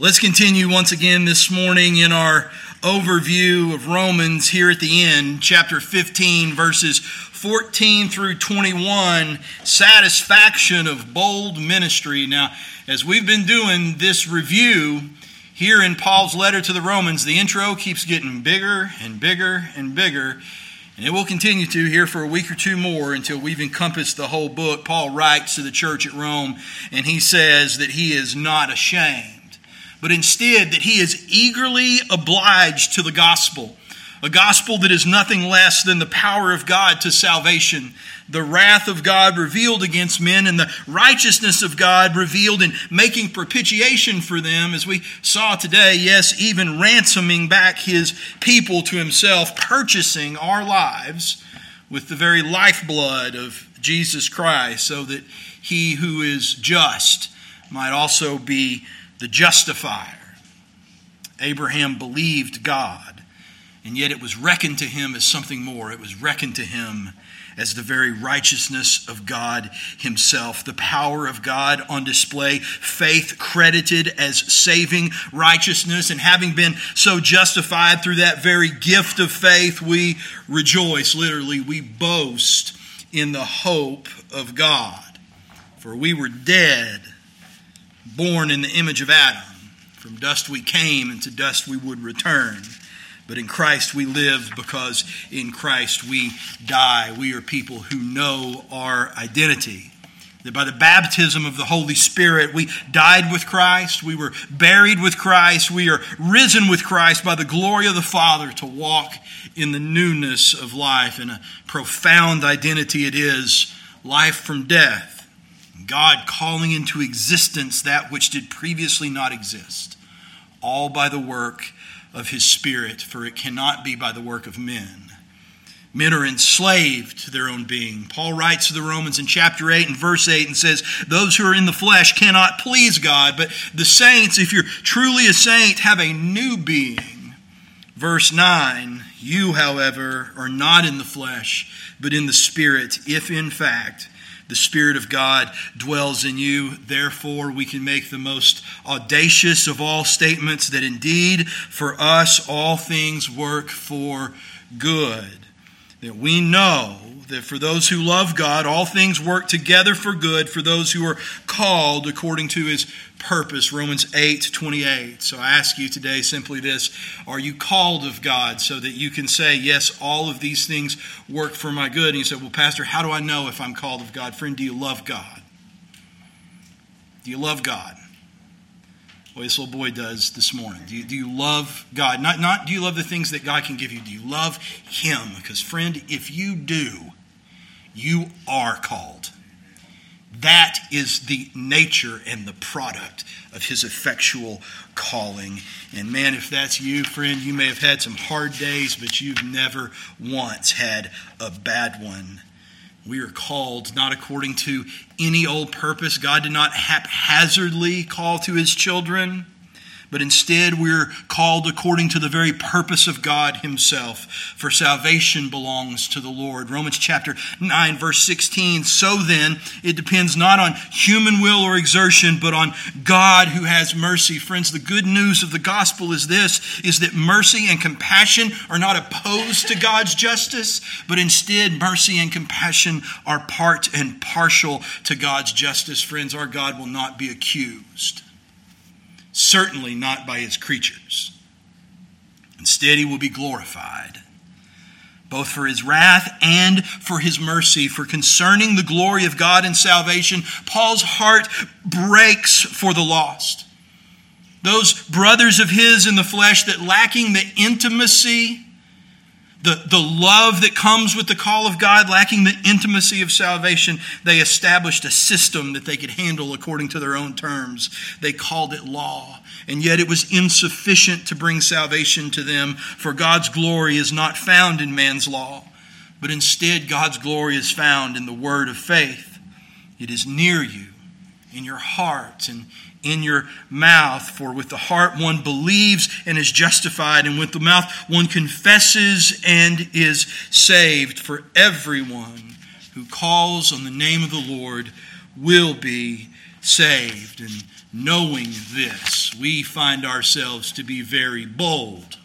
Let's continue once again this morning in our overview of Romans here at the end, chapter 15, verses 14 through 21, satisfaction of bold ministry. Now, as we've been doing this review here in Paul's letter to the Romans, the intro keeps getting bigger and bigger and bigger. And it will continue to here for a week or two more until we've encompassed the whole book. Paul writes to the church at Rome, and he says that he is not ashamed but instead that he is eagerly obliged to the gospel, a gospel that is nothing less than the power of God to salvation, the wrath of God revealed against men, and the righteousness of God revealed in making propitiation for them, as we saw today, yes, even ransoming back his people to himself, purchasing our lives with the very lifeblood of Jesus Christ, so that he who is just might also be the justifier. Abraham believed God, and yet it was reckoned to him as something more. It was reckoned to him as the very righteousness of God Himself, the power of God on display, faith credited as saving righteousness, and having been so justified through that very gift of faith, we rejoice. Literally, we boast in the hope of God. For we were dead born in the image of Adam. From dust we came, and to dust we would return. But in Christ we live because in Christ we die. We are people who know our identity. That by the baptism of the Holy Spirit, we died with Christ, we were buried with Christ, we are risen with Christ by the glory of the Father to walk in the newness of life. And a profound identity it is life from death God calling into existence that which did previously not exist, all by the work of his Spirit, for it cannot be by the work of men. Men are enslaved to their own being. Paul writes to the Romans in chapter 8 and verse 8 and says, Those who are in the flesh cannot please God, but the saints, if you're truly a saint, have a new being. Verse 9, You, however, are not in the flesh, but in the Spirit, if in fact the Spirit of God dwells in you. Therefore, we can make the most audacious of all statements that indeed for us all things work for good. That we know that for those who love God, all things work together for good for those who are called according to his purpose. Romans 8 28. So I ask you today simply this Are you called of God so that you can say, Yes, all of these things work for my good? And you say, Well, Pastor, how do I know if I'm called of God? Friend, do you love God? Do you love God? Well, this little boy does this morning. Do you, do you love God? Not, not do you love the things that God can give you, do you love Him? Because, friend, if you do, you are called. That is the nature and the product of his effectual calling. And man, if that's you, friend, you may have had some hard days, but you've never once had a bad one. We are called not according to any old purpose. God did not haphazardly call to his children but instead we're called according to the very purpose of God Himself. For salvation belongs to the Lord. Romans chapter 9, verse 16. So then, it depends not on human will or exertion, but on God who has mercy. Friends, the good news of the gospel is this is that mercy and compassion are not opposed to God's justice, but instead mercy and compassion are part and partial to God's justice. Friends, our God will not be accused certainly not by his creatures. Instead, he will be glorified, both for his wrath and for his mercy. For concerning the glory of God and salvation, Paul's heart breaks for the lost. Those brothers of his in the flesh that lacking the intimacy the, the love that comes with the call of God, lacking the intimacy of salvation, they established a system that they could handle according to their own terms. They called it law. And yet it was insufficient to bring salvation to them, for God's glory is not found in man's law, but instead God's glory is found in the word of faith. It is near you, in your heart, and in your mouth. For with the heart one believes and is justified, and with the mouth one confesses and is saved. For everyone who calls on the name of the Lord will be saved. And Knowing this, we find ourselves to be very bold.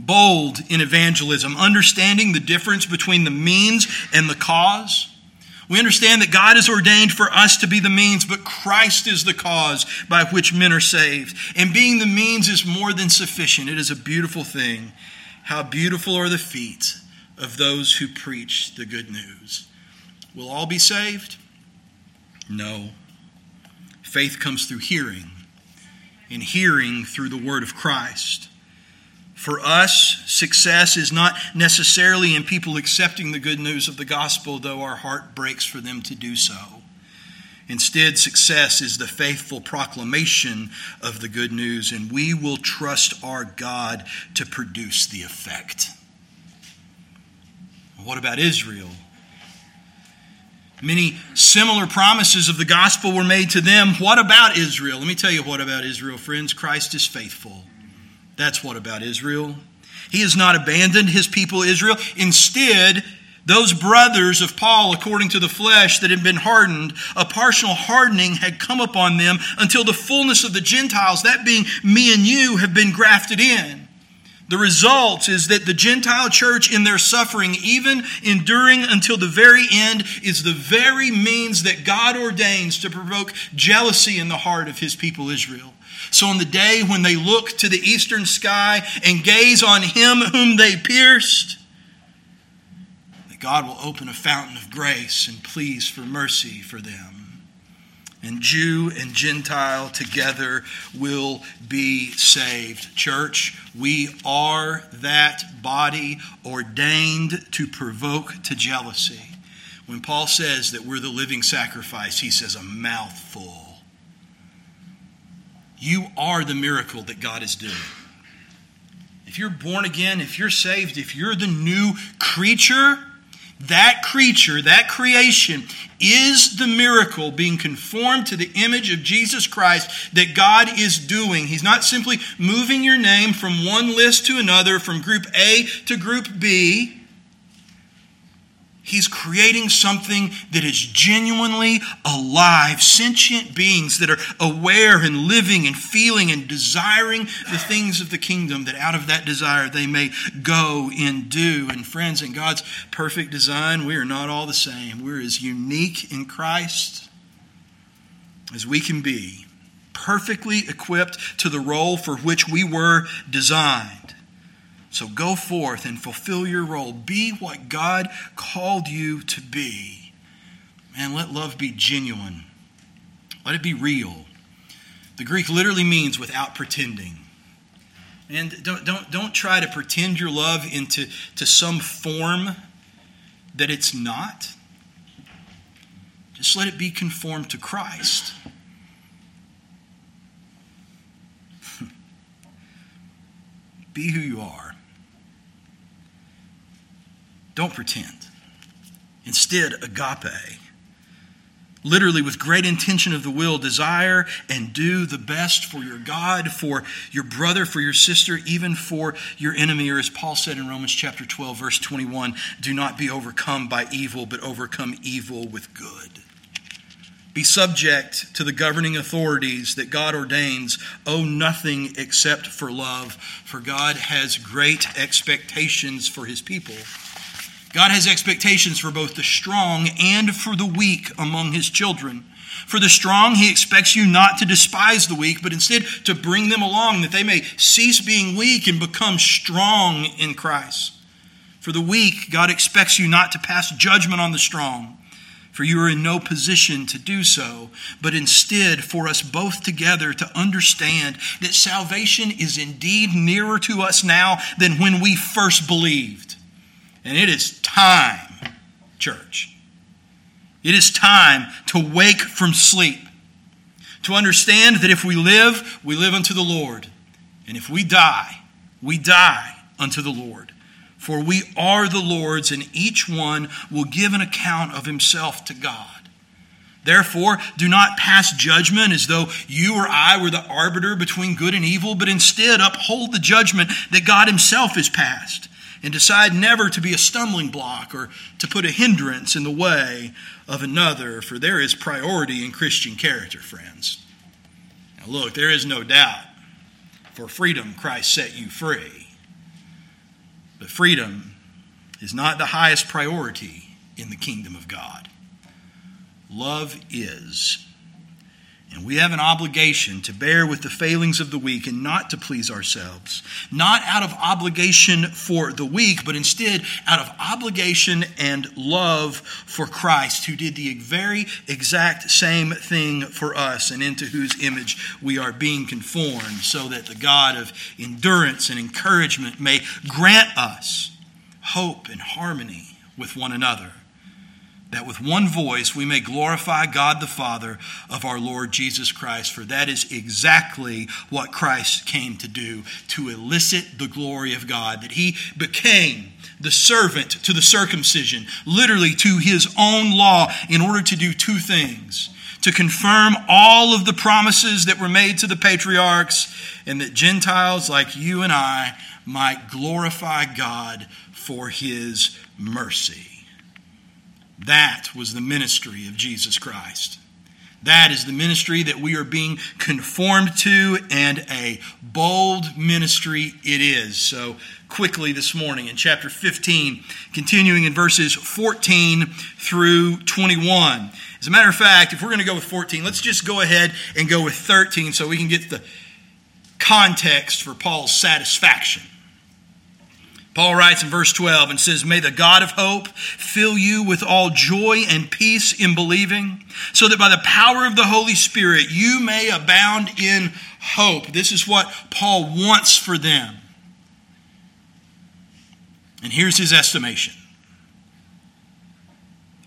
Bold in evangelism, understanding the difference between the means and the cause. We understand that God has ordained for us to be the means, but Christ is the cause by which men are saved. And being the means is more than sufficient. It is a beautiful thing. How beautiful are the feet of those who preach the good news. Will all be saved? No. Faith comes through hearing, and hearing through the word of Christ. For us, success is not necessarily in people accepting the good news of the gospel, though our heart breaks for them to do so. Instead, success is the faithful proclamation of the good news, and we will trust our God to produce the effect. What about Israel? Many similar promises of the gospel were made to them. What about Israel? Let me tell you what about Israel, friends. Christ is faithful. That's what about Israel. He has not abandoned his people Israel. Instead, those brothers of Paul, according to the flesh, that had been hardened, a partial hardening had come upon them until the fullness of the Gentiles, that being me and you, have been grafted in. The result is that the Gentile church, in their suffering, even enduring until the very end, is the very means that God ordains to provoke jealousy in the heart of his people Israel. So on the day when they look to the eastern sky and gaze on him whom they pierced, that God will open a fountain of grace and pleas for mercy for them. And Jew and Gentile together will be saved. Church, we are that body ordained to provoke to jealousy. When Paul says that we're the living sacrifice, he says a mouthful. You are the miracle that God is doing. If you're born again, if you're saved, if you're the new creature, that creature, that creation, is the miracle being conformed to the image of Jesus Christ that God is doing. He's not simply moving your name from one list to another, from group A to group B. He's creating something that is genuinely alive, sentient beings that are aware and living and feeling and desiring the things of the kingdom, that out of that desire they may go and do. And friends, in God's perfect design, we are not all the same. We're as unique in Christ as we can be, perfectly equipped to the role for which we were designed. So go forth and fulfill your role. Be what God called you to be. And let love be genuine. Let it be real. The Greek literally means without pretending. And don't, don't, don't try to pretend your love into to some form that it's not. Just let it be conformed to Christ. be who you are. Don't pretend. Instead, agape. Literally, with great intention of the will, desire and do the best for your God, for your brother, for your sister, even for your enemy. Or as Paul said in Romans chapter 12, verse 21, do not be overcome by evil, but overcome evil with good. Be subject to the governing authorities that God ordains. Owe nothing except for love, for God has great expectations for his people. God has expectations for both the strong and for the weak among his children. For the strong, he expects you not to despise the weak, but instead to bring them along that they may cease being weak and become strong in Christ. For the weak, God expects you not to pass judgment on the strong, for you are in no position to do so, but instead for us both together to understand that salvation is indeed nearer to us now than when we first believed. And it is time, church. It is time to wake from sleep, to understand that if we live, we live unto the Lord. And if we die, we die unto the Lord. For we are the Lord's, and each one will give an account of himself to God. Therefore, do not pass judgment as though you or I were the arbiter between good and evil, but instead uphold the judgment that God Himself has passed and decide never to be a stumbling block or to put a hindrance in the way of another, for there is priority in Christian character, friends. Now, look, there is no doubt. For freedom, Christ set you free. But freedom is not the highest priority in the kingdom of God. Love is. And we have an obligation to bear with the failings of the weak and not to please ourselves. Not out of obligation for the weak, but instead out of obligation and love for Christ, who did the very exact same thing for us and into whose image we are being conformed, so that the God of endurance and encouragement may grant us hope and harmony with one another that with one voice we may glorify God the Father of our Lord Jesus Christ. For that is exactly what Christ came to do, to elicit the glory of God, that he became the servant to the circumcision, literally to his own law, in order to do two things to confirm all of the promises that were made to the patriarchs, and that Gentiles like you and I might glorify God for his mercy. That was the ministry of Jesus Christ. That is the ministry that we are being conformed to, and a bold ministry it is. So, quickly this morning in chapter 15, continuing in verses 14 through 21. As a matter of fact, if we're going to go with 14, let's just go ahead and go with 13 so we can get the context for Paul's satisfaction. Paul writes in verse 12 and says, May the God of hope fill you with all joy and peace in believing, so that by the power of the Holy Spirit you may abound in hope. This is what Paul wants for them. And here's his estimation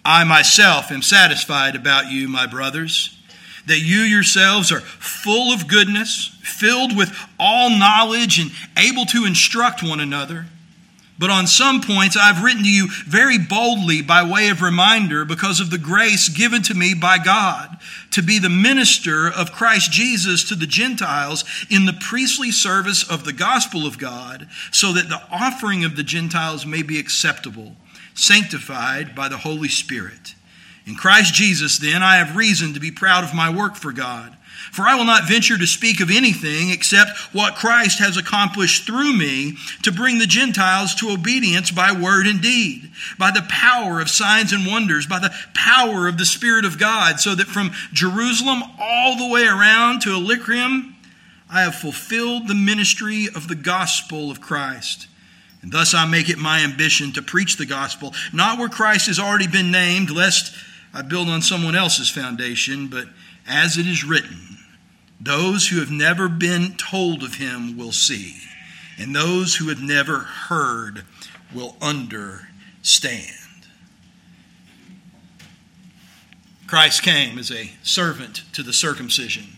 I myself am satisfied about you, my brothers, that you yourselves are full of goodness, filled with all knowledge, and able to instruct one another. But on some points I've written to you very boldly by way of reminder because of the grace given to me by God to be the minister of Christ Jesus to the Gentiles in the priestly service of the gospel of God, so that the offering of the Gentiles may be acceptable, sanctified by the Holy Spirit. In Christ Jesus, then, I have reason to be proud of my work for God. For I will not venture to speak of anything except what Christ has accomplished through me to bring the Gentiles to obedience by word and deed, by the power of signs and wonders, by the power of the Spirit of God, so that from Jerusalem all the way around to Illyricum, I have fulfilled the ministry of the gospel of Christ. And thus I make it my ambition to preach the gospel, not where Christ has already been named, lest I build on someone else's foundation, but as it is written, those who have never been told of him will see, and those who have never heard will understand. Christ came as a servant to the circumcision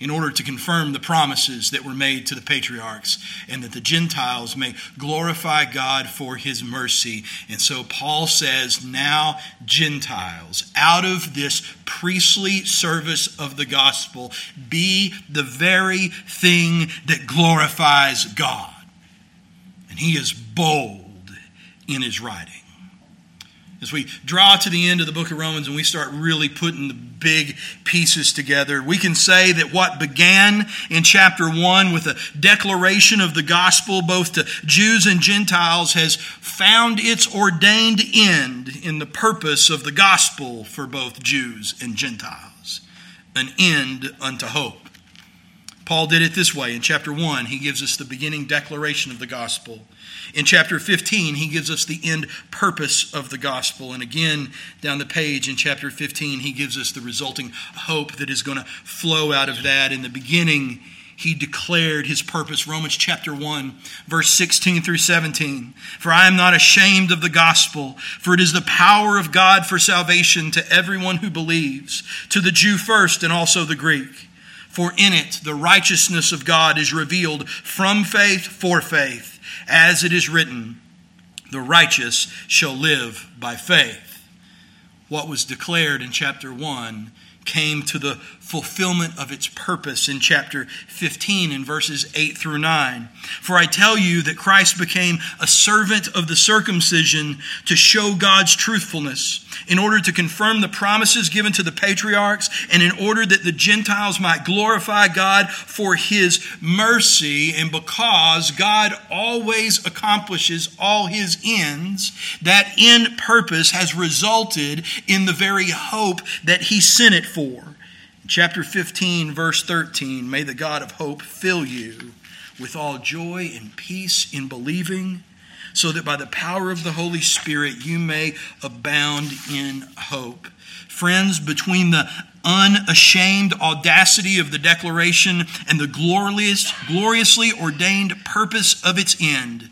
in order to confirm the promises that were made to the patriarchs and that the Gentiles may glorify God for his mercy. And so Paul says, Now, Gentiles, out of this priestly service of the gospel, be the very thing that glorifies God. And he is bold in his writing. As we draw to the end of the book of Romans and we start really putting the big pieces together, we can say that what began in chapter 1 with a declaration of the gospel both to Jews and Gentiles has found its ordained end in the purpose of the gospel for both Jews and Gentiles an end unto hope. Paul did it this way. In chapter 1, he gives us the beginning declaration of the gospel. In chapter 15, he gives us the end purpose of the gospel. And again, down the page in chapter 15, he gives us the resulting hope that is going to flow out of that. In the beginning, he declared his purpose. Romans chapter 1, verse 16 through 17. For I am not ashamed of the gospel, for it is the power of God for salvation to everyone who believes, to the Jew first and also the Greek. For in it the righteousness of God is revealed from faith for faith, as it is written, the righteous shall live by faith. What was declared in chapter 1 came to the fulfillment of its purpose in chapter 15 in verses 8 through 9. For I tell you that Christ became a servant of the circumcision to show God's truthfulness, in order to confirm the promises given to the patriarchs, and in order that the Gentiles might glorify God for his mercy, and because God always accomplishes all his ends, that end purpose has resulted in the very hope that he sent it for. Chapter 15, verse 13 May the God of hope fill you with all joy and peace in believing, so that by the power of the Holy Spirit you may abound in hope. Friends, between the unashamed audacity of the declaration and the glorious, gloriously ordained purpose of its end,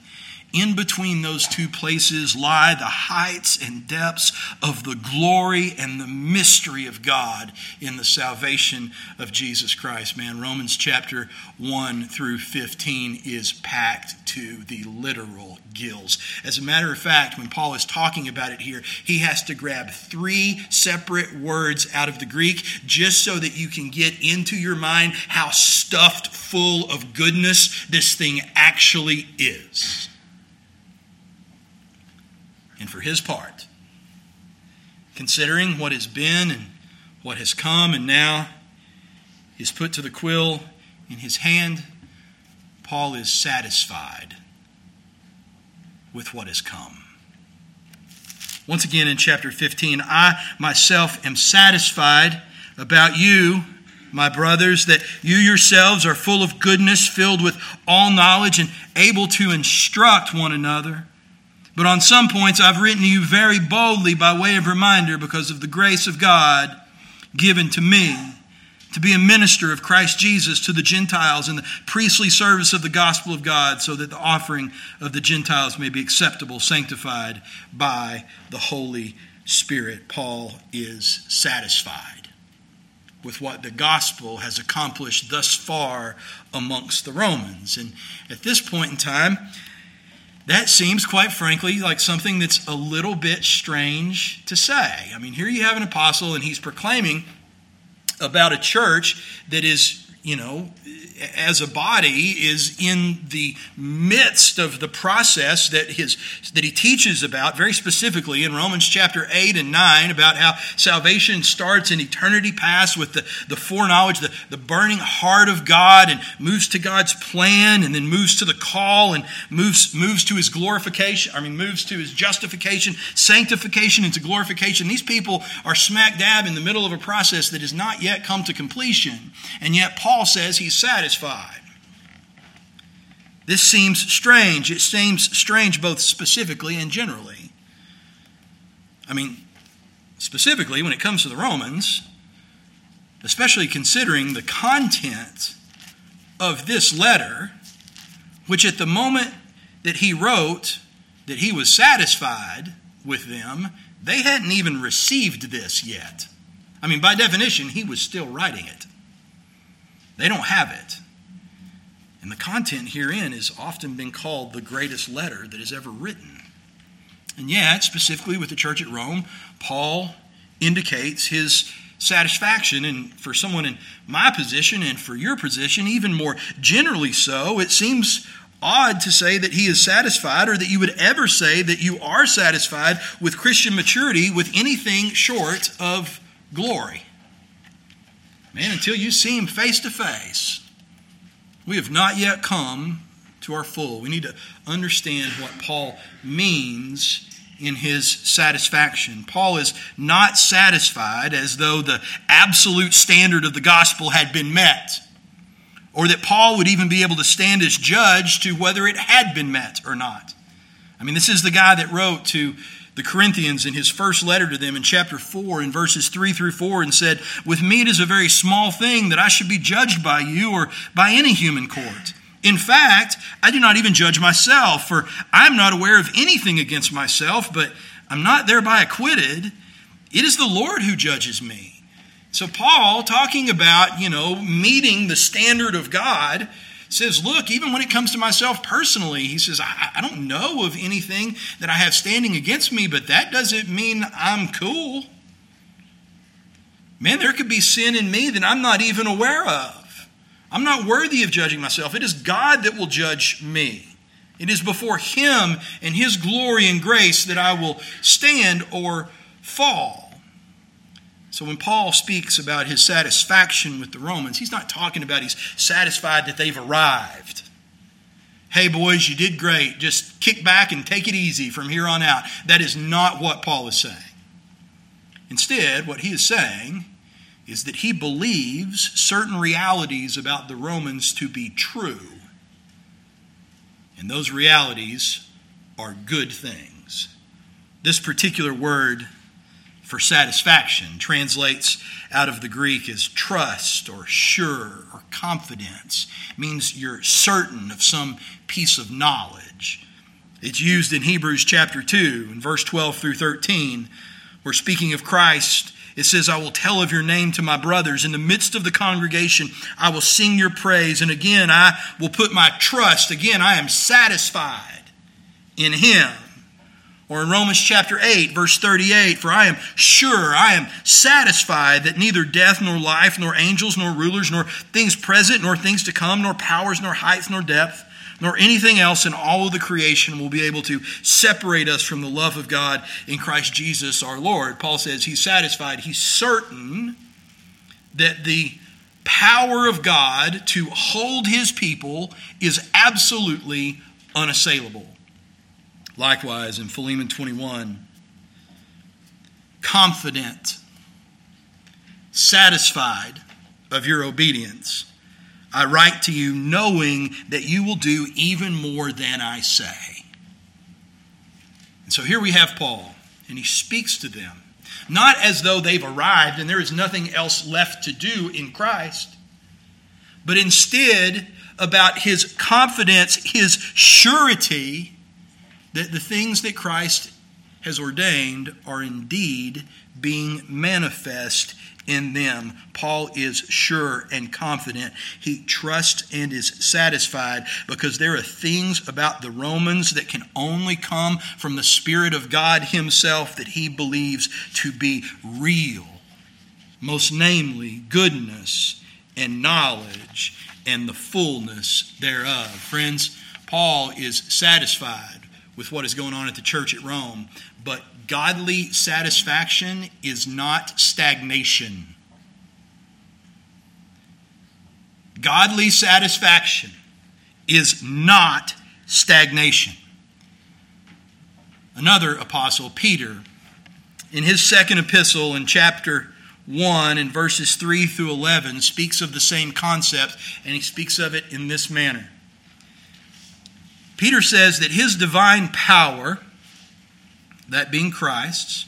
in between those two places lie the heights and depths of the glory and the mystery of God in the salvation of Jesus Christ. Man, Romans chapter 1 through 15 is packed to the literal gills. As a matter of fact, when Paul is talking about it here, he has to grab three separate words out of the Greek just so that you can get into your mind how stuffed full of goodness this thing actually is and for his part. Considering what has been and what has come and now is put to the quill in his hand, Paul is satisfied with what has come. Once again in chapter 15, I myself am satisfied about you, my brothers, that you yourselves are full of goodness, filled with all knowledge, and able to instruct one another. But on some points, I've written to you very boldly by way of reminder because of the grace of God given to me to be a minister of Christ Jesus to the Gentiles in the priestly service of the gospel of God, so that the offering of the Gentiles may be acceptable, sanctified by the Holy Spirit. Paul is satisfied with what the gospel has accomplished thus far amongst the Romans. And at this point in time, that seems, quite frankly, like something that's a little bit strange to say. I mean, here you have an apostle, and he's proclaiming about a church that is, you know, as a body is in the midst of the process that his that he teaches about very specifically in Romans chapter 8 and 9 about how salvation starts in eternity past with the, the foreknowledge, the, the burning heart of God and moves to God's plan and then moves to the call and moves moves to his glorification, I mean moves to his justification, sanctification into glorification. These people are smack dab in the middle of a process that has not yet come to completion. And yet Paul says he's satisfied satisfied. This seems strange. It seems strange both specifically and generally. I mean, specifically when it comes to the Romans, especially considering the content of this letter, which at the moment that he wrote that he was satisfied with them, they hadn't even received this yet. I mean, by definition, he was still writing it. They don't have it. And the content herein has often been called the greatest letter that is ever written. And yet, specifically with the church at Rome, Paul indicates his satisfaction. And for someone in my position and for your position, even more generally so, it seems odd to say that he is satisfied or that you would ever say that you are satisfied with Christian maturity with anything short of glory. Man, until you see him face to face, we have not yet come to our full. We need to understand what Paul means in his satisfaction. Paul is not satisfied as though the absolute standard of the gospel had been met, or that Paul would even be able to stand as judge to whether it had been met or not. I mean, this is the guy that wrote to the Corinthians in his first letter to them in chapter 4 in verses 3 through 4 and said, With me it is a very small thing that I should be judged by you or by any human court. In fact, I do not even judge myself, for I am not aware of anything against myself, but I'm not thereby acquitted. It is the Lord who judges me. So, Paul, talking about, you know, meeting the standard of God, says, Look, even when it comes to myself personally, he says, I, I don't know of anything that I have standing against me, but that doesn't mean I'm cool. man, there could be sin in me that I'm not even aware of. I'm not worthy of judging myself. It is God that will judge me. It is before Him and His glory and grace that I will stand or fall. So when Paul speaks about his satisfaction with the Romans, he's not talking about he's satisfied that they've arrived. Hey, boys, you did great. Just kick back and take it easy from here on out. That is not what Paul is saying. Instead, what he is saying is that he believes certain realities about the Romans to be true. And those realities are good things. This particular word for satisfaction translates out of the Greek as trust or sure or confidence. It means you're certain of some piece of knowledge. It's used in Hebrews chapter 2 in verse 12 through 13, where speaking of Christ, it says, I will tell of your name to my brothers. In the midst of the congregation, I will sing your praise. And again, I will put my trust. Again, I am satisfied in him. Or in Romans chapter 8, verse 38, for I am sure, I am satisfied that neither death, nor life, nor angels, nor rulers, nor things present, nor things to come, nor powers, nor height, nor depth, nor anything else in all of the creation will be able to separate us from the love of God in Christ Jesus our Lord. Paul says he's satisfied, he's certain that the power of God to hold his people is absolutely unassailable. Likewise, in Philemon 21, confident, satisfied of your obedience I write to you knowing that you will do even more than I say. And so here we have Paul, and he speaks to them, not as though they've arrived and there is nothing else left to do in Christ, but instead about his confidence, his surety that the things that Christ has ordained are indeed being manifest in them. Paul is sure and confident. He trusts and is satisfied because there are things about the Romans that can only come from the Spirit of God Himself that he believes to be real. Most namely, goodness and knowledge and the fullness thereof. Friends, Paul is satisfied with what is going on at the church at Rome, but godly satisfaction is not stagnation. Godly satisfaction is not stagnation. Another apostle, Peter, in his second epistle in chapter 1 in verses 3 through 11 speaks of the same concept and he speaks of it in this manner. Peter says that his divine power that being Christ's,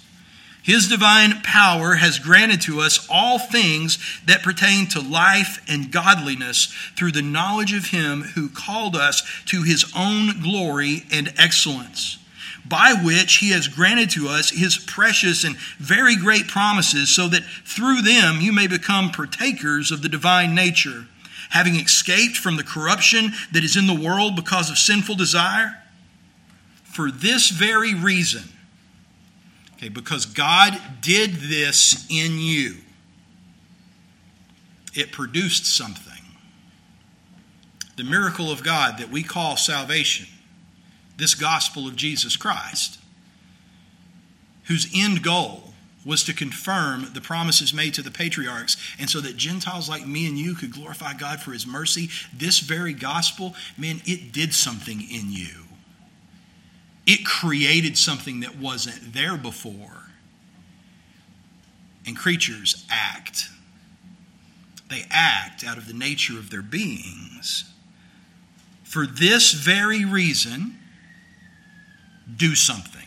his divine power has granted to us all things that pertain to life and godliness through the knowledge of him who called us to his own glory and excellence, by which he has granted to us his precious and very great promises, so that through them you may become partakers of the divine nature, having escaped from the corruption that is in the world because of sinful desire. For this very reason, Okay, because God did this in you, it produced something. The miracle of God that we call salvation, this gospel of Jesus Christ, whose end goal was to confirm the promises made to the patriarchs, and so that Gentiles like me and you could glorify God for his mercy. This very gospel, man, it did something in you. It created something that wasn't there before. And creatures act. They act out of the nature of their beings. For this very reason, do something.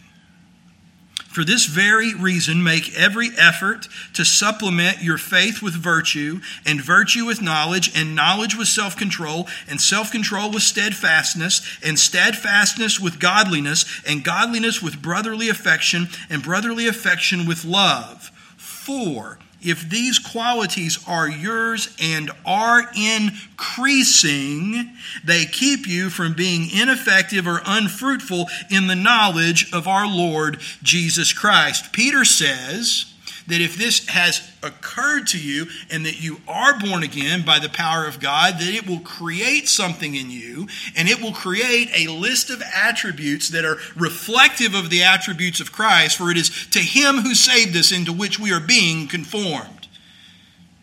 For this very reason, make every effort to supplement your faith with virtue, and virtue with knowledge, and knowledge with self control, and self control with steadfastness, and steadfastness with godliness, and godliness with brotherly affection, and brotherly affection with love. For if these qualities are yours and are increasing, they keep you from being ineffective or unfruitful in the knowledge of our Lord Jesus Christ. Peter says that if this has occurred to you and that you are born again by the power of God, that it will create something in you and it will create a list of attributes that are reflective of the attributes of Christ, for it is to him who saved us into which we are being conformed.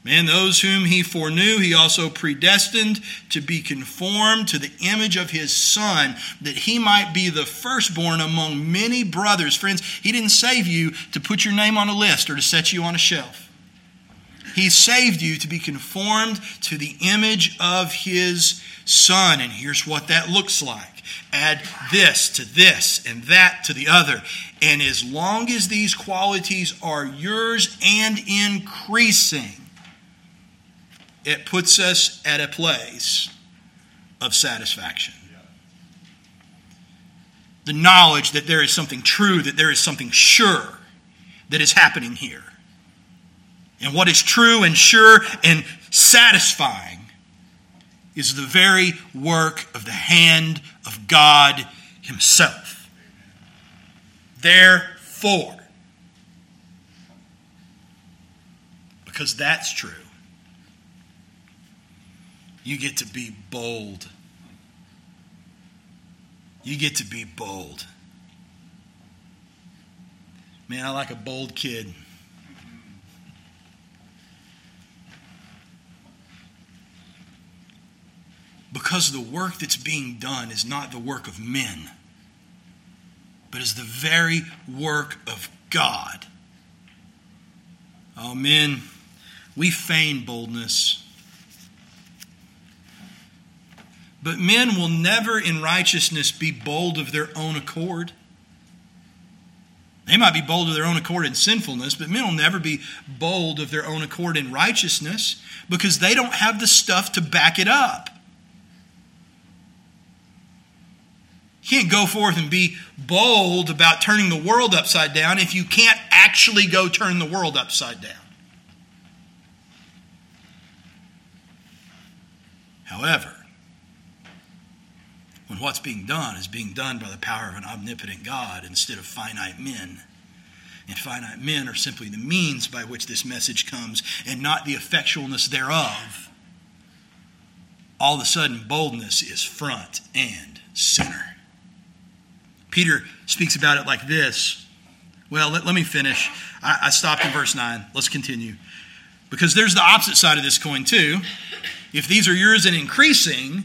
And those whom he foreknew, he also predestined to be conformed to the image of his Son, that he might be the firstborn among many brothers. Friends, he didn't save you to put your name on a list or to set you on a shelf. He saved you to be conformed to the image of his Son. And here's what that looks like add this to this and that to the other. And as long as these qualities are yours and increasing, it puts us at a place of satisfaction. The knowledge that there is something true, that there is something sure that is happening here. And what is true and sure and satisfying is the very work of the hand of God Himself. Therefore, because that's true, you get to be bold. You get to be bold. Man, I like a bold kid. Because the work that's being done is not the work of men, but is the very work of God. Oh, men, we feign boldness. But men will never in righteousness be bold of their own accord. They might be bold of their own accord in sinfulness, but men will never be bold of their own accord in righteousness because they don't have the stuff to back it up. You can't go forth and be bold about turning the world upside down if you can't actually go turn the world upside down. However, when what's being done is being done by the power of an omnipotent God instead of finite men. And finite men are simply the means by which this message comes and not the effectualness thereof. All of a sudden, boldness is front and center. Peter speaks about it like this. Well, let, let me finish. I, I stopped in verse 9. Let's continue. Because there's the opposite side of this coin, too. If these are yours and increasing,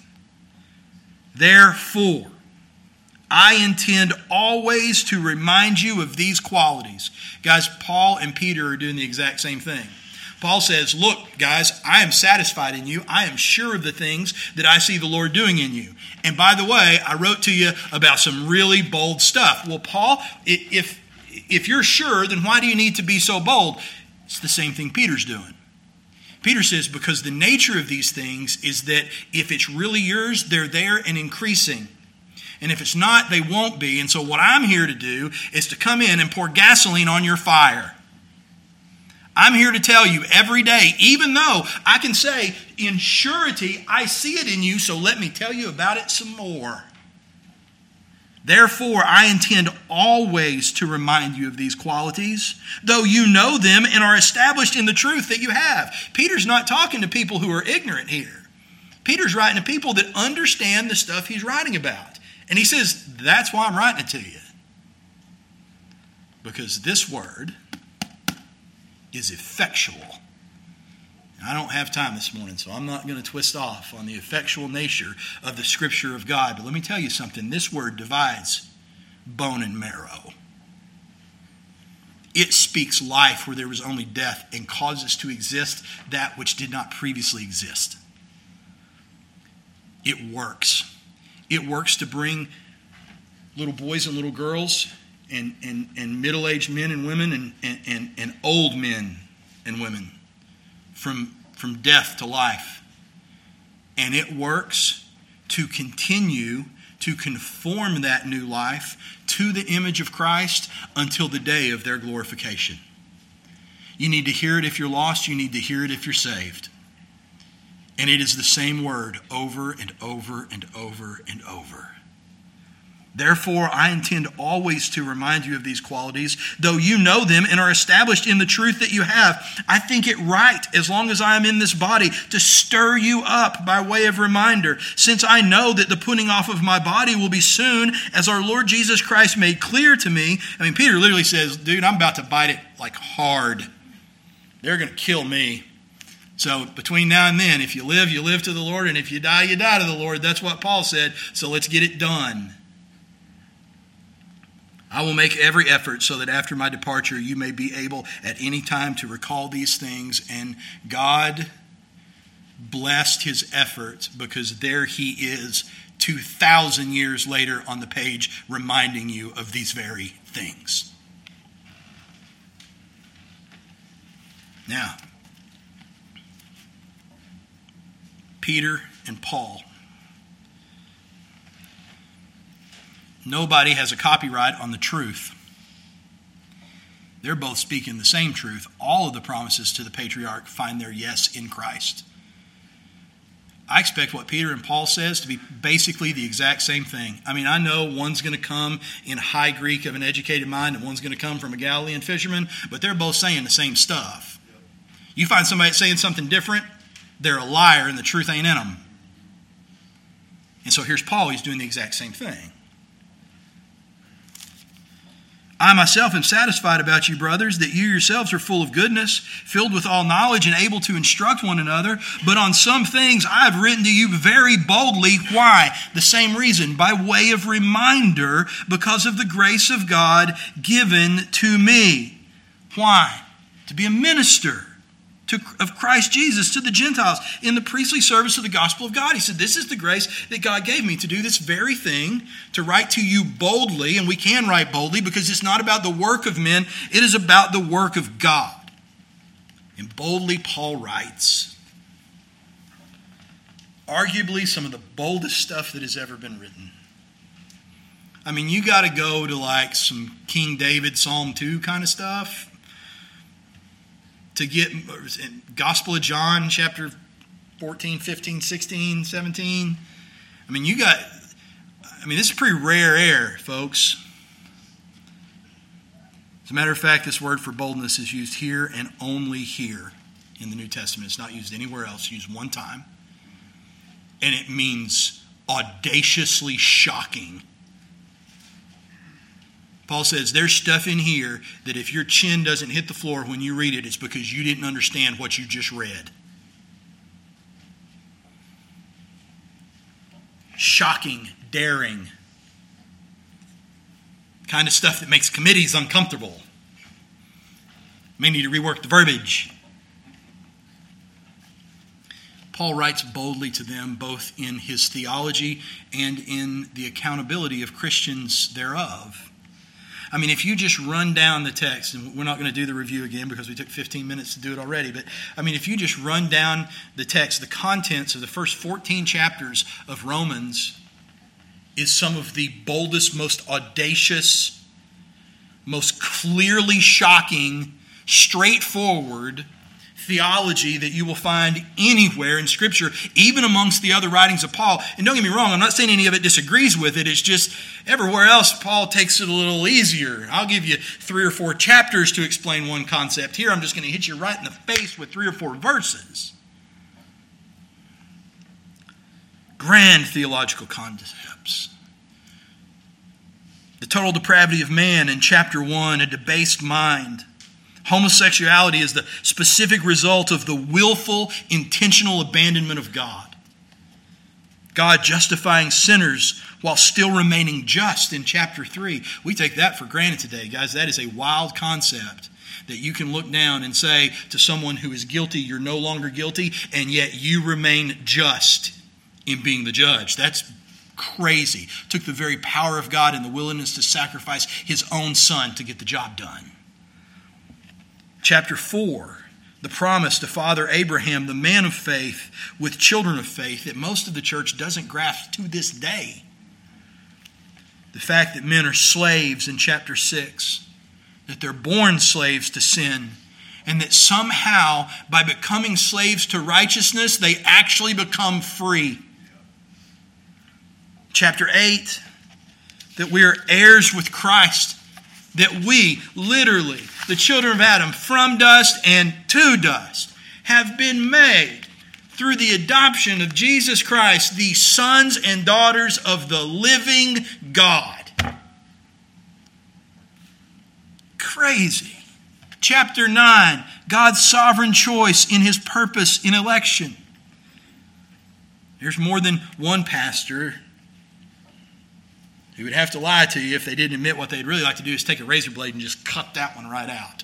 Therefore, I intend always to remind you of these qualities. Guys, Paul and Peter are doing the exact same thing. Paul says, Look, guys, I am satisfied in you. I am sure of the things that I see the Lord doing in you. And by the way, I wrote to you about some really bold stuff. Well, Paul, if, if you're sure, then why do you need to be so bold? It's the same thing Peter's doing. Peter says, because the nature of these things is that if it's really yours, they're there and increasing. And if it's not, they won't be. And so, what I'm here to do is to come in and pour gasoline on your fire. I'm here to tell you every day, even though I can say in surety, I see it in you, so let me tell you about it some more. Therefore, I intend always to remind you of these qualities, though you know them and are established in the truth that you have. Peter's not talking to people who are ignorant here. Peter's writing to people that understand the stuff he's writing about. And he says, That's why I'm writing it to you. Because this word is effectual I don't have time this morning, so I'm not going to twist off on the effectual nature of the Scripture of God. But let me tell you something this word divides bone and marrow. It speaks life where there was only death and causes to exist that which did not previously exist. It works. It works to bring little boys and little girls and, and, and middle aged men and women and, and, and old men and women from, from death to life. And it works to continue to conform that new life to the image of Christ until the day of their glorification. You need to hear it if you're lost, you need to hear it if you're saved. And it is the same word over and over and over and over. Therefore, I intend always to remind you of these qualities, though you know them and are established in the truth that you have. I think it right, as long as I am in this body, to stir you up by way of reminder, since I know that the putting off of my body will be soon, as our Lord Jesus Christ made clear to me. I mean, Peter literally says, Dude, I'm about to bite it like hard. They're going to kill me. So between now and then, if you live, you live to the Lord, and if you die, you die to the Lord. That's what Paul said. So let's get it done. I will make every effort so that after my departure you may be able at any time to recall these things. And God blessed his efforts because there he is 2,000 years later on the page reminding you of these very things. Now, Peter and Paul Nobody has a copyright on the truth. They're both speaking the same truth. All of the promises to the patriarch find their yes in Christ. I expect what Peter and Paul says to be basically the exact same thing. I mean, I know one's going to come in high Greek of an educated mind and one's going to come from a Galilean fisherman, but they're both saying the same stuff. You find somebody saying something different, they're a liar and the truth ain't in them. And so here's Paul, he's doing the exact same thing. I myself am satisfied about you, brothers, that you yourselves are full of goodness, filled with all knowledge, and able to instruct one another. But on some things I have written to you very boldly. Why? The same reason, by way of reminder, because of the grace of God given to me. Why? To be a minister to, of Christ Jesus to the Gentiles in the priestly service of the gospel of God. He said, This is the grace that God gave me to do this very thing, to write to you boldly, and we can write boldly because it's not about the work of men, it is about the work of God. And boldly, Paul writes, arguably some of the boldest stuff that has ever been written. I mean, you got to go to like some King David Psalm 2 kind of stuff to get in Gospel of John, chapter 14, 15, 16, 17. I mean, you got, I mean, this is pretty rare air, folks. As a matter of fact, this word for boldness is used here and only here in the New Testament. It's not used anywhere else, it's used one time. And it means audaciously shocking Paul says there's stuff in here that if your chin doesn't hit the floor when you read it, it's because you didn't understand what you just read. Shocking, daring, kind of stuff that makes committees uncomfortable. May need to rework the verbiage. Paul writes boldly to them both in his theology and in the accountability of Christians thereof. I mean, if you just run down the text, and we're not going to do the review again because we took 15 minutes to do it already, but I mean, if you just run down the text, the contents of the first 14 chapters of Romans is some of the boldest, most audacious, most clearly shocking, straightforward theology that you will find anywhere in Scripture, even amongst the other writings of Paul. And don't get me wrong, I'm not saying any of it disagrees with it. It's just everywhere else, Paul takes it a little easier. I'll give you three or four chapters to explain one concept. Here, I'm just going to hit you right in the face with three or four verses. Grand theological concepts. The total depravity of man in chapter 1, a debased mind Homosexuality is the specific result of the willful, intentional abandonment of God. God justifying sinners while still remaining just in chapter 3. We take that for granted today, guys. That is a wild concept that you can look down and say to someone who is guilty, you're no longer guilty, and yet you remain just in being the judge. That's crazy. Took the very power of God and the willingness to sacrifice his own son to get the job done. Chapter 4 the promise to Father Abraham, the man of faith, with children of faith, that most of the church doesn't grasp to this day. The fact that men are slaves in chapter 6, that they're born slaves to sin, and that somehow, by becoming slaves to righteousness, they actually become free. Chapter 8, that we are heirs with Christ that we, literally, the children of Adam, from dust and to dust, have been made through the adoption of Jesus Christ, the sons and daughters of the living God. Crazy. Chapter 9 God's sovereign choice in his purpose in election. There's more than one pastor he would have to lie to you if they didn't admit what they'd really like to do is take a razor blade and just cut that one right out.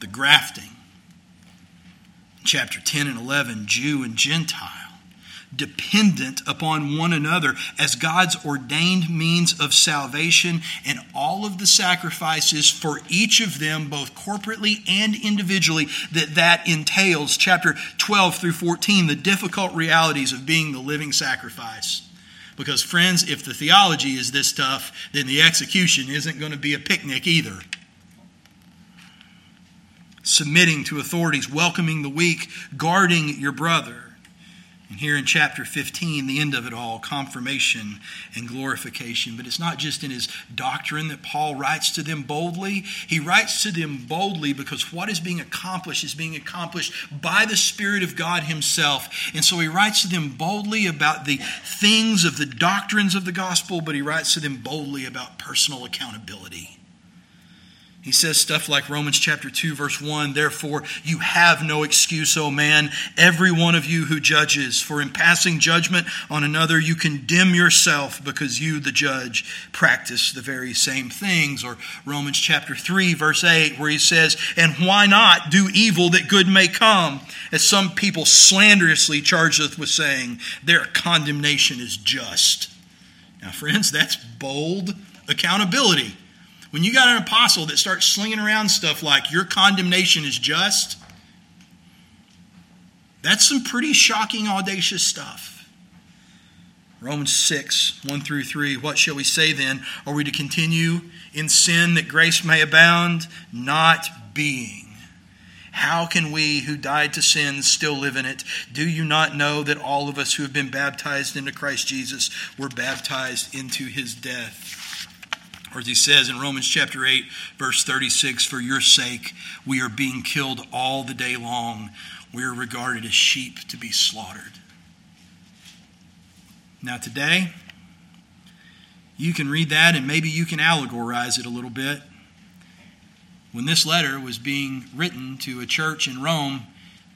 The grafting. Chapter 10 and 11, Jew and Gentile dependent upon one another as God's ordained means of salvation, and all of the sacrifices for each of them, both corporately and individually, that that entails. Chapter 12 through 14, the difficult realities of being the living sacrifice. Because, friends, if the theology is this tough, then the execution isn't going to be a picnic either submitting to authorities, welcoming the weak, guarding your brother. And here in chapter 15, the end of it all, confirmation and glorification. But it's not just in his doctrine that Paul writes to them boldly. He writes to them boldly because what is being accomplished is being accomplished by the Spirit of God himself. And so he writes to them boldly about the things of the doctrines of the gospel, but he writes to them boldly about personal accountability. He says stuff like Romans chapter 2, verse 1 Therefore, you have no excuse, O man, every one of you who judges. For in passing judgment on another, you condemn yourself because you, the judge, practice the very same things. Or Romans chapter 3, verse 8, where he says, And why not do evil that good may come? As some people slanderously charge us with saying, Their condemnation is just. Now, friends, that's bold accountability. When you got an apostle that starts slinging around stuff like your condemnation is just, that's some pretty shocking, audacious stuff. Romans 6, 1 through 3. What shall we say then? Are we to continue in sin that grace may abound? Not being. How can we who died to sin still live in it? Do you not know that all of us who have been baptized into Christ Jesus were baptized into his death? Or as he says in Romans chapter 8, verse 36, for your sake we are being killed all the day long. We are regarded as sheep to be slaughtered. Now, today, you can read that and maybe you can allegorize it a little bit. When this letter was being written to a church in Rome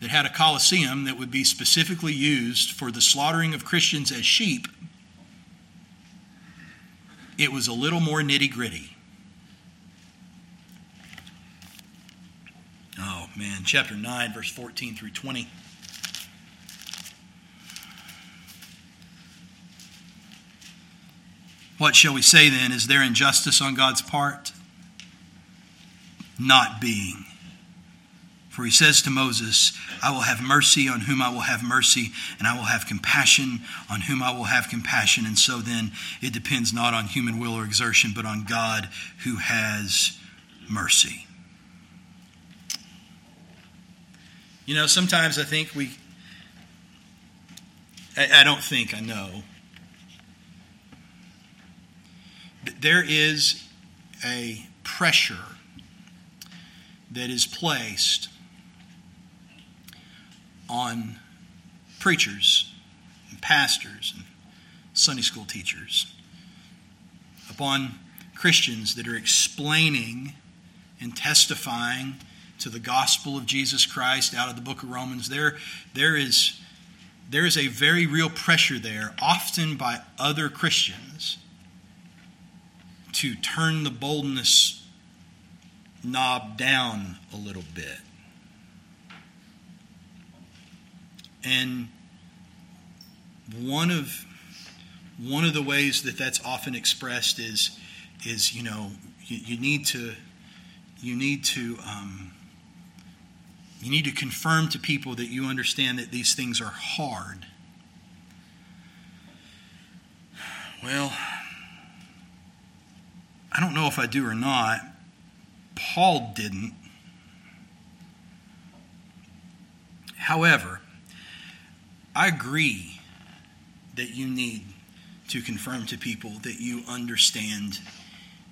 that had a Colosseum that would be specifically used for the slaughtering of Christians as sheep, it was a little more nitty gritty. Oh, man. Chapter 9, verse 14 through 20. What shall we say then? Is there injustice on God's part? Not being. For he says to Moses, I will have mercy on whom I will have mercy, and I will have compassion on whom I will have compassion. And so then it depends not on human will or exertion, but on God who has mercy. You know, sometimes I think we, I, I don't think, I know. There is a pressure that is placed on preachers and pastors and Sunday school teachers, upon Christians that are explaining and testifying to the gospel of Jesus Christ out of the book of Romans. There, there is there is a very real pressure there, often by other Christians, to turn the boldness knob down a little bit. And one of one of the ways that that's often expressed is is you know you, you need to you need to um, you need to confirm to people that you understand that these things are hard. Well, I don't know if I do or not. Paul didn't. However, I agree that you need to confirm to people that you understand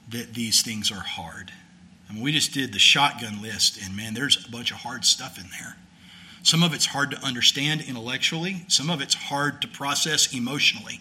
that these things are hard. I mean, we just did the shotgun list, and man, there's a bunch of hard stuff in there. Some of it's hard to understand intellectually, some of it's hard to process emotionally.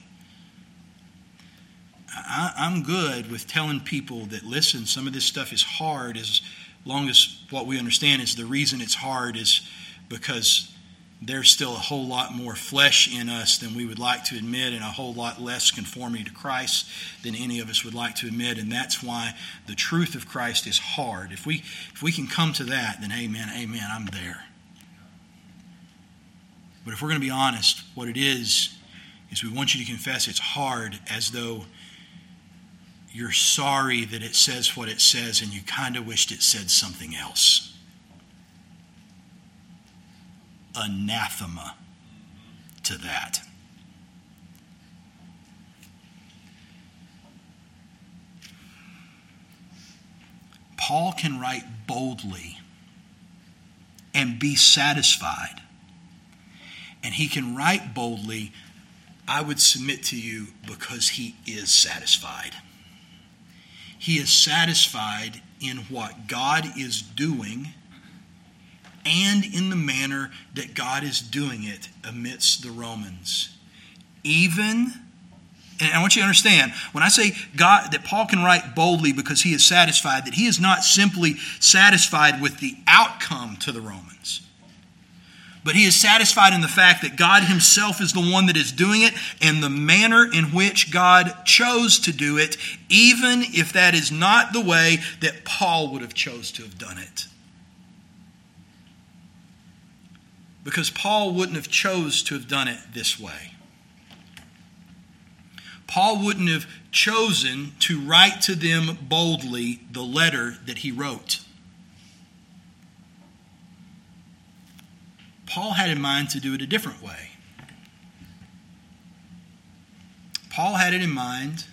I, am good with telling people that, listen, some of this stuff is hard as long as what we understand is the reason it's hard is because there's still a whole lot more flesh in us than we would like to admit, and a whole lot less conformity to Christ than any of us would like to admit. And that's why the truth of Christ is hard. If we, if we can come to that, then amen, amen, I'm there. But if we're going to be honest, what it is, is we want you to confess it's hard as though you're sorry that it says what it says and you kind of wished it said something else. Anathema to that. Paul can write boldly and be satisfied. And he can write boldly, I would submit to you, because he is satisfied. He is satisfied in what God is doing and in the manner that God is doing it amidst the Romans. Even and I want you to understand, when I say God that Paul can write boldly because he is satisfied, that he is not simply satisfied with the outcome to the Romans. But he is satisfied in the fact that God himself is the one that is doing it and the manner in which God chose to do it, even if that is not the way that Paul would have chose to have done it. Because Paul wouldn't have chose to have done it this way. Paul wouldn't have chosen to write to them boldly the letter that he wrote. Paul had in mind to do it a different way. Paul had it in mind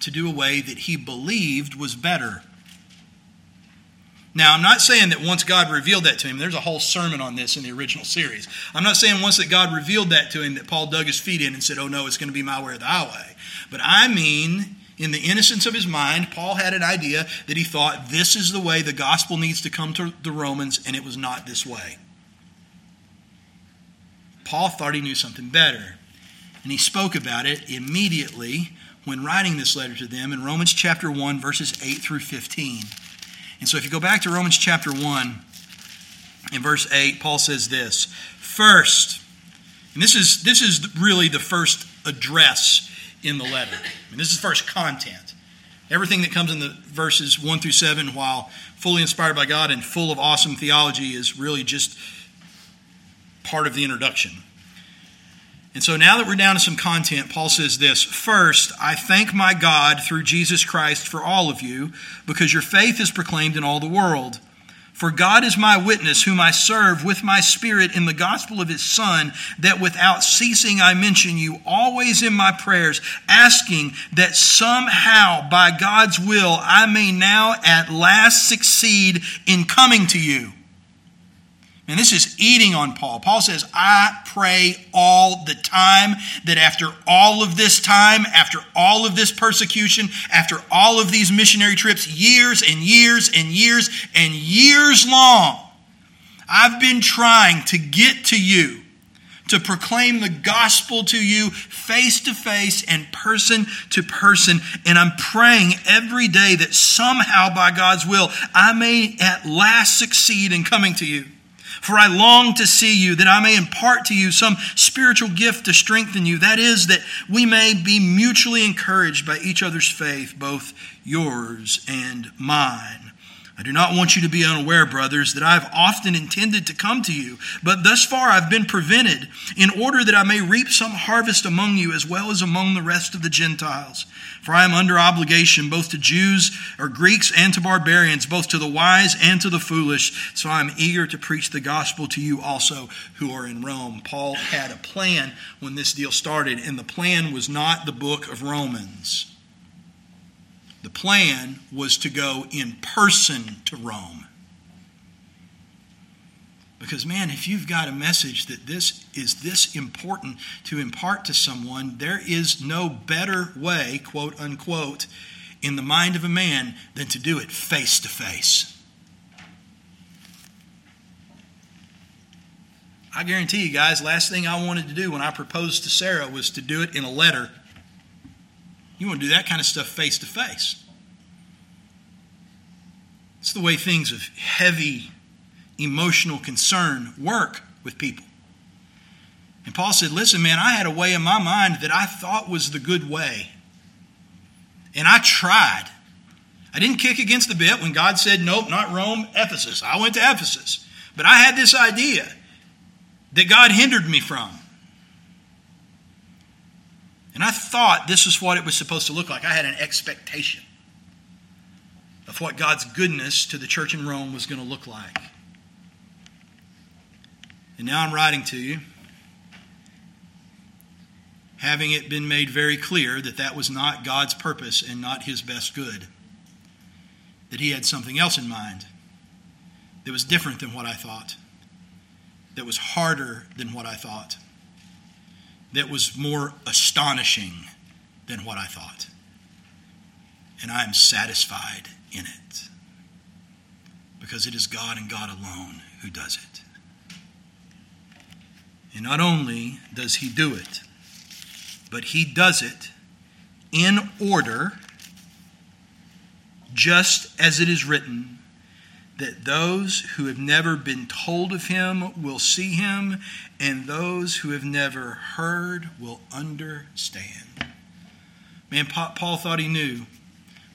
to do a way that he believed was better now, I'm not saying that once God revealed that to him, there's a whole sermon on this in the original series. I'm not saying once that God revealed that to him that Paul dug his feet in and said, oh no, it's going to be my way or the highway. But I mean, in the innocence of his mind, Paul had an idea that he thought this is the way the gospel needs to come to the Romans, and it was not this way. Paul thought he knew something better, and he spoke about it immediately when writing this letter to them in Romans chapter 1, verses 8 through 15. And so if you go back to Romans chapter 1, in verse 8, Paul says this First, and this is, this is really the first address in the letter. Mean, this is first content. Everything that comes in the verses 1 through 7, while fully inspired by God and full of awesome theology, is really just part of the introduction. And so now that we're down to some content, Paul says this First, I thank my God through Jesus Christ for all of you, because your faith is proclaimed in all the world. For God is my witness, whom I serve with my spirit in the gospel of his Son, that without ceasing I mention you always in my prayers, asking that somehow by God's will I may now at last succeed in coming to you. And this is eating on Paul. Paul says, I pray all the time that after all of this time, after all of this persecution, after all of these missionary trips, years and years and years and years long, I've been trying to get to you, to proclaim the gospel to you face to face and person to person. And I'm praying every day that somehow by God's will, I may at last succeed in coming to you. For I long to see you, that I may impart to you some spiritual gift to strengthen you. That is, that we may be mutually encouraged by each other's faith, both yours and mine. I do not want you to be unaware, brothers, that I have often intended to come to you, but thus far I've been prevented, in order that I may reap some harvest among you as well as among the rest of the Gentiles. For I am under obligation both to Jews or Greeks and to barbarians, both to the wise and to the foolish. So I am eager to preach the gospel to you also who are in Rome. Paul had a plan when this deal started, and the plan was not the book of Romans. The plan was to go in person to Rome. Because, man, if you've got a message that this is this important to impart to someone, there is no better way, quote unquote, in the mind of a man than to do it face to face. I guarantee you guys, last thing I wanted to do when I proposed to Sarah was to do it in a letter you want to do that kind of stuff face to face. It's the way things of heavy emotional concern work with people. And Paul said, Listen, man, I had a way in my mind that I thought was the good way. And I tried. I didn't kick against the bit when God said, Nope, not Rome, Ephesus. I went to Ephesus. But I had this idea that God hindered me from. And I thought this was what it was supposed to look like. I had an expectation of what God's goodness to the church in Rome was going to look like. And now I'm writing to you, having it been made very clear that that was not God's purpose and not his best good, that he had something else in mind that was different than what I thought, that was harder than what I thought that was more astonishing than what I thought. And I am satisfied in it because it is God and God alone who does it. And not only does He do it, but He does it in order, just as it is written that those who have never been told of him will see him, and those who have never heard will understand. Man, Paul thought he knew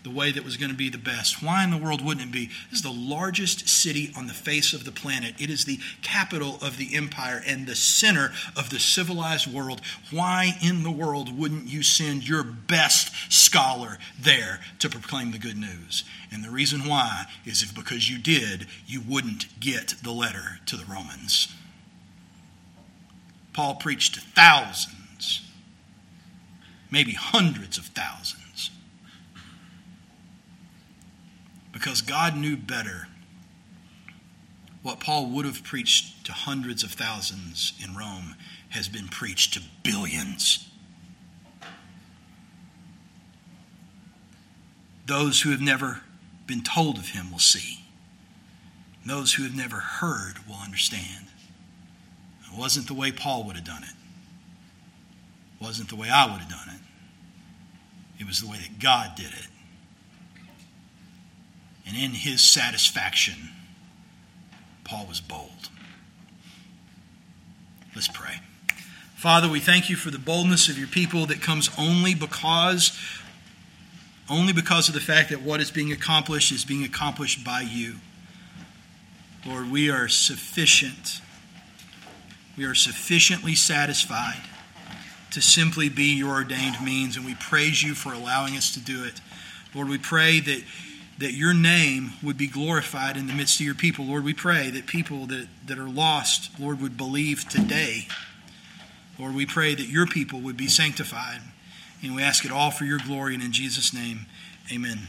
the way that was going to be the best. Why in the world wouldn't it be? This is the largest city on the face of the planet. It is the capital of the empire and the center of the civilized world. Why in the world wouldn't you send your best scholar there to proclaim the good news? And the reason why is if because you did, you wouldn't get the letter to the Romans. Paul preached to thousands, maybe hundreds of thousands because God knew better what Paul would have preached to hundreds of thousands in Rome has been preached to billions. Those who have never been told of him will see. Those who have never heard will understand. It wasn't the way Paul would have done it. It wasn't the way I would have done it. It was the way that God did it and in his satisfaction, Paul was bold. Let's pray. Father, we thank you for the boldness of your people that comes only because only because of the fact that what is being accomplished is being accomplished by you. Lord, we are sufficient. We are sufficiently satisfied to simply be your ordained means, and we praise you for allowing us to do it. Lord, we pray that that your name would be glorified in the midst of your people. Lord, we pray that people that, that are lost, Lord, would believe today. Lord, we pray that your people would be sanctified. And we ask it all for your glory and in Jesus' name, amen.